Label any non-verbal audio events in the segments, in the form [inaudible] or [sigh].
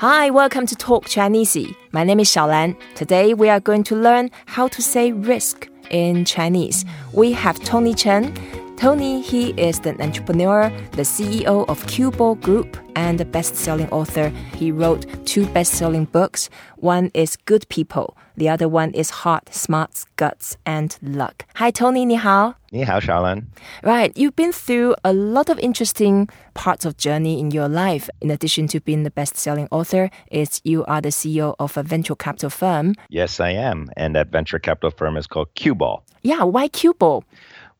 Hi, welcome to Talk Chinese. My name is ShaoLan. Today we are going to learn how to say risk in Chinese. We have Tony Tjan. Tony, he is an entrepreneur, the CEO of Cue Ball Group, and a best-selling author. He wrote two best-selling books. One is Good People, the other one is Heart, Smarts, Guts, and Luck. Hi, Tony. 你好。你好, ShaoLan. Right, you've been through a lot of interesting parts of journey in your life. In addition to being the best-selling author, is you are the CEO of a venture capital firm. Yes, I am, and that venture capital firm is called Cue Ball. Yeah, why Cue Ball?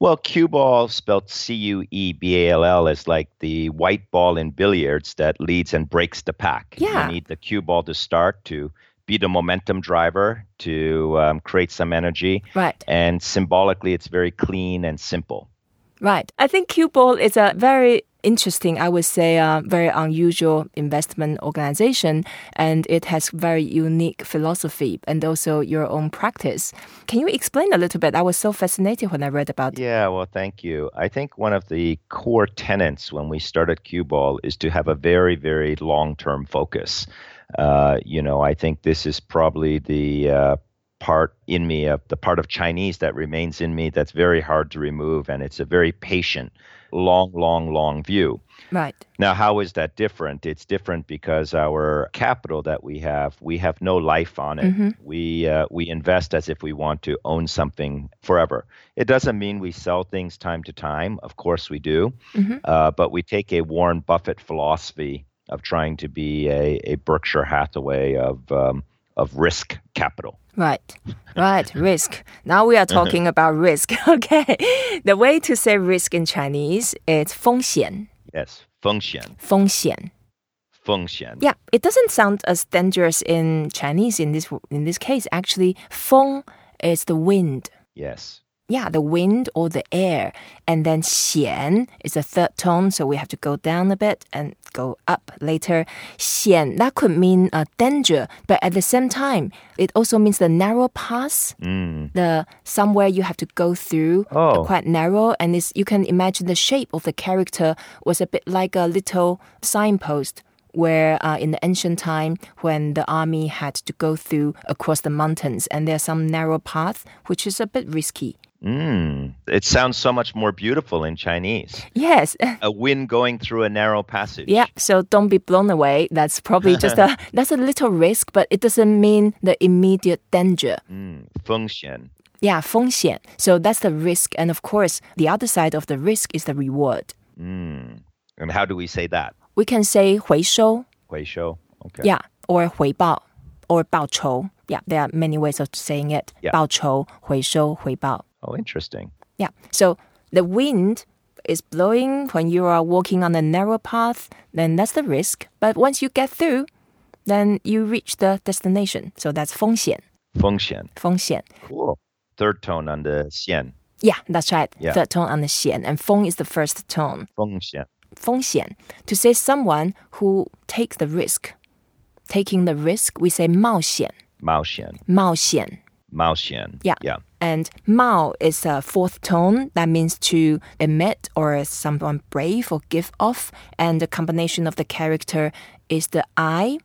Well, cue ball, spelled C U E B A L L, is like the white ball in billiards that leads and breaks the pack. Yeah. You need the cue ball to start to be the momentum driver to um, create some energy. Right. And symbolically, it's very clean and simple. Right. I think cue ball is a very interesting, I would say, a very unusual investment organization, and it has very unique philosophy and also your own practice. Can you explain a little bit? I was so fascinated when I read about it. Yeah, well, thank you. I think one of the core tenets when we started Cue Ball is to have a very, very long term focus. Uh, you know, I think this is probably the uh, part in me, of the part of Chinese that remains in me that's very hard to remove, and it's a very patient, long, long, long view. Right. Now, how is that different? It's different because our capital that we have, we have no life on it. We uh, we invest as if we want to own something forever. It doesn't mean we sell things time to time. Of course, we do, uh, but we take a Warren Buffett philosophy of trying to be a, a Berkshire Hathaway of um, of risk capital. Right, right, [laughs] risk. Now we are talking about risk. [laughs] Okay. The way to say risk in Chinese is 风险. Yes, 风险,风险.风险. Yeah, it doesn't sound as dangerous in Chinese in this in this case. Actually, 风 is the wind. Yes. Yeah, the wind or the air. And then 险 is the third tone, so we have to go down a bit and go up later. 险, that could mean uh, danger, but at the same time, it also means the narrow pass. The somewhere you have to go through, Oh. quite narrow, and it's, you can imagine the shape of the character was a bit like a little signpost where uh, in the ancient time when the army had to go through across the mountains and there's some narrow path which is a bit risky Mm, it sounds so much more beautiful in Chinese. yes [laughs] A wind going through a narrow passage. yeah so don't be blown away that's probably just a [laughs] that's a little risk but it doesn't mean the immediate danger Mm, 风险. yeah 风险 so that's the risk and of course the other side of the risk is the reward Mm. And how do we say that? we can say 回收 Hui shou. Okay. Yeah, or 回报 or 报酬. Yeah, there are many ways of saying it. Yeah. 报酬,回收,回报. Oh, interesting. Yeah. So the wind is blowing when you are walking on a narrow path, then that's the risk. But once you get through, then you reach the destination. So that's 风险,风险.风险. Cool. Third tone on the 险. Yeah, that's right. Yeah. Third tone on the 险, and 风 is the first tone. 风险.风险. To say someone who takes the risk. Taking the risk, we say 冒险,冒险.冒险. 冒险. Yeah. Yeah. And Mao is a fourth tone that means to emit or someone brave or give off. And the combination of the character is the eye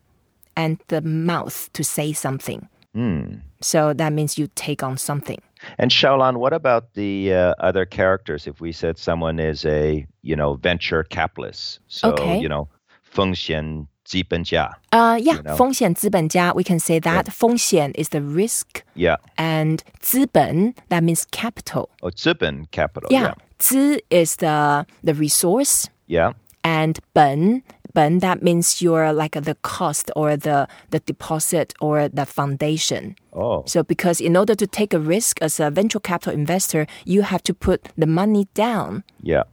and the mouth to say something. Mm. So that means you take on something. And Shaolan, what about the uh, other characters? If we said someone is a, you know, venture capitalist, so Okay. you know, 风险资本家. Uh, yeah, You know. 风险资本家, we can say that. 风险 is the risk. Yeah. And 资本, that means capital. Oh, 资本 capital. Yeah. 资 is the, the resource. Yeah. and 本本 that means you're like the cost or the the deposit or the foundation Oh. so because in order to take a risk as a venture capital investor you have to put the money down Yeah.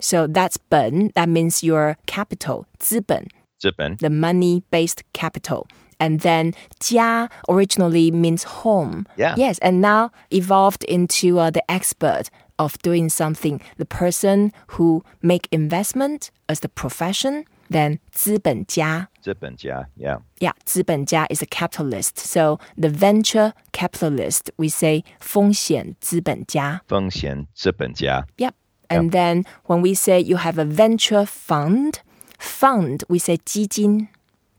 so that's 本 that means your capital 资本 资本. the money based capital and then 家 originally means home Yeah. yes and now evolved into uh, the expert of doing something the person who make investment as the profession then 资本家资本家. Yeah. yeah 资本家 is a capitalist so the venture capitalist we say 风险资本家风险资本家. Yep. And then when we say you have a venture fund, fund, we say 基金。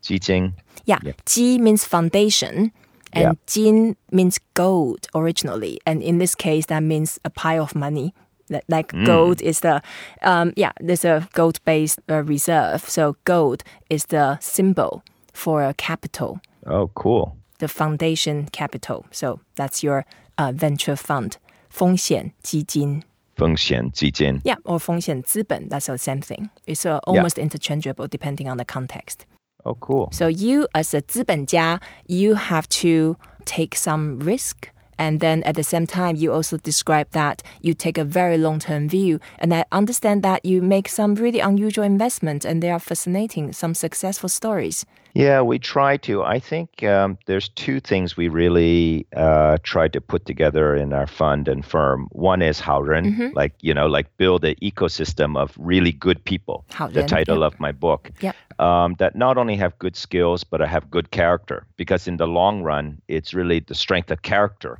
基金. Yeah, Ji means foundation. And Yeah. Jin means gold originally. And in this case, that means a pile of money. Like- Like Mm. gold is the, um, yeah, there's a gold based uh, reserve. So gold is the symbol for a capital, Oh, cool. the foundation capital. So that's your uh, venture fund. 风险基金. 风险基金. Yeah, or 风险资本. That's the same thing. It's uh, almost interchangeable depending on the context. Oh, cool. So you as a 资本家, you have to take some risk. And then at the same time, you also describe that you take a very long term view. And I understand that you make some really unusual investments and they are fascinating, some successful stories. Yeah, we try to. I think um, there's two things we really uh, try to put together in our fund and firm. One is Haoren, like you know, like build an ecosystem of really good people. the title yep. of my book. Yep. Um, that not only have good skills but have good character. Because in the long run, it's really the strength of character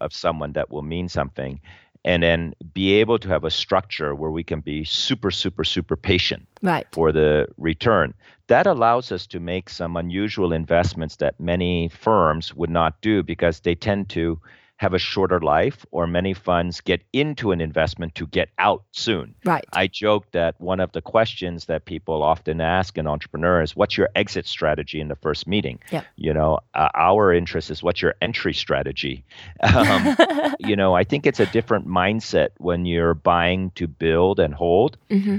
of someone that will mean something. And then be able to have a structure where we can be super, super, super patient Right. for the return. That allows us to make some unusual investments that many firms would not do because they tend to have a shorter life, or many funds get into an investment to get out soon. Right. I joke that one of the questions that people often ask an entrepreneur is, "What's your exit strategy in the first meeting?" Yeah. You know, uh, our interest is, "What's your entry strategy?" [laughs] Um, [laughs] you know, I think it's a different mindset when you're buying to build and hold.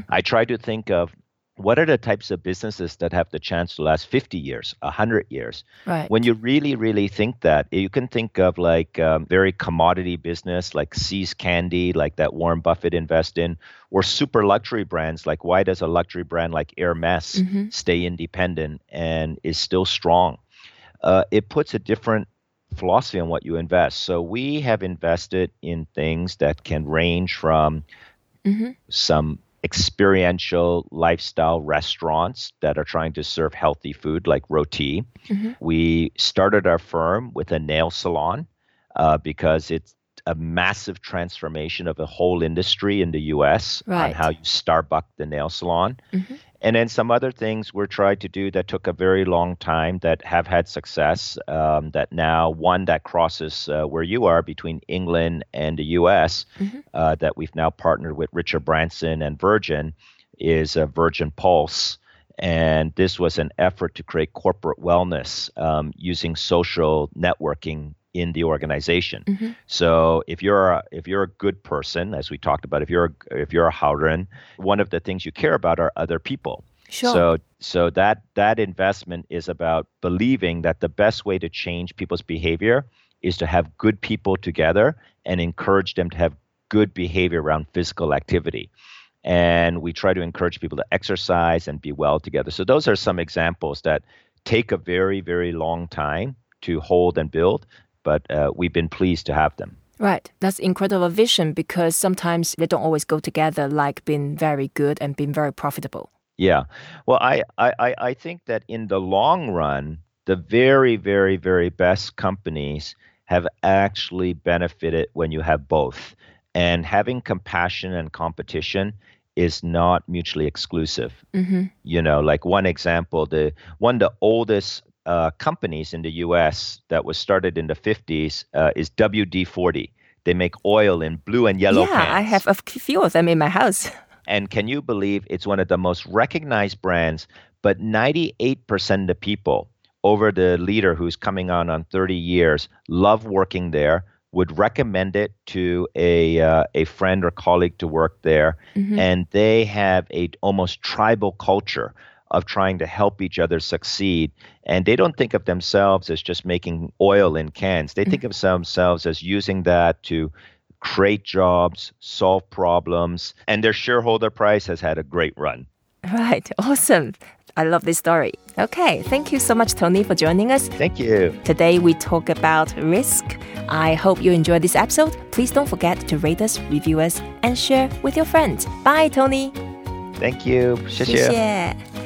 I try to think of what are the types of businesses that have the chance to last 50 years, 100 years. Right. When you really, really think that, you can think of like um, very commodity business like See's Candy, like that Warren Buffett invest in, or super luxury brands like why does a luxury brand like Hermes stay independent and is still strong? Uh, it puts a different philosophy on what you invest. So we have invested in things that can range from some experiential lifestyle restaurants that are trying to serve healthy food like roti. We started our firm with a nail salon uh, because it's a massive transformation of a whole industry in the US on how you Starbuck the nail salon. And then some other things we're trying to do that took a very long time that have had success. Um, that now one that crosses uh, where you are between England and the U.S. Uh, that we've now partnered with Richard Branson and Virgin is uh, Virgin Pulse. And this was an effort to create corporate wellness um, using social networking in the organization. Mm-hmm. So if you're a, if you're a good person, as we talked about, if you're a, if you're a Haoren, one of the things you care about are other people. Sure. So so that that investment is about believing that the best way to change people's behavior is to have good people together and encourage them to have good behavior around physical activity. And we try to encourage people to exercise and be well together. So those are some examples that take a very very long time to hold and build, but uh, we've been pleased to have them. Right. That's incredible vision because sometimes they don't always go together like being very good and being very profitable. Yeah. Well, I, I, I think that in the long run, the very, very, very best companies have actually benefited when you have both. And having compassion and competition is not mutually exclusive. You know, like one example, the one of the oldest uh, companies in the U.S. that was started in the 50s uh, is WD-40. They make oil in blue and yellow yeah, I have a few of them in my house. [laughs] And can you believe it's one of the most recognized brands, but 98% of the people over the leader who's coming on on 30 years love working there, would recommend it to a uh, a friend or colleague to work there, and they have a almost tribal culture of trying to help each other succeed. And they don't think of themselves as just making oil in cans. They think of themselves as using that to create jobs, solve problems, and their shareholder price has had a great run. Right. [laughs] Awesome. I love this story. Okay. Thank you so much, Tony, for joining us. Thank you. Today we talk about risk. I hope you enjoyed this episode. Please don't forget to rate us, review us, and share with your friends. Bye, Tony. Thank you. 谢谢。谢谢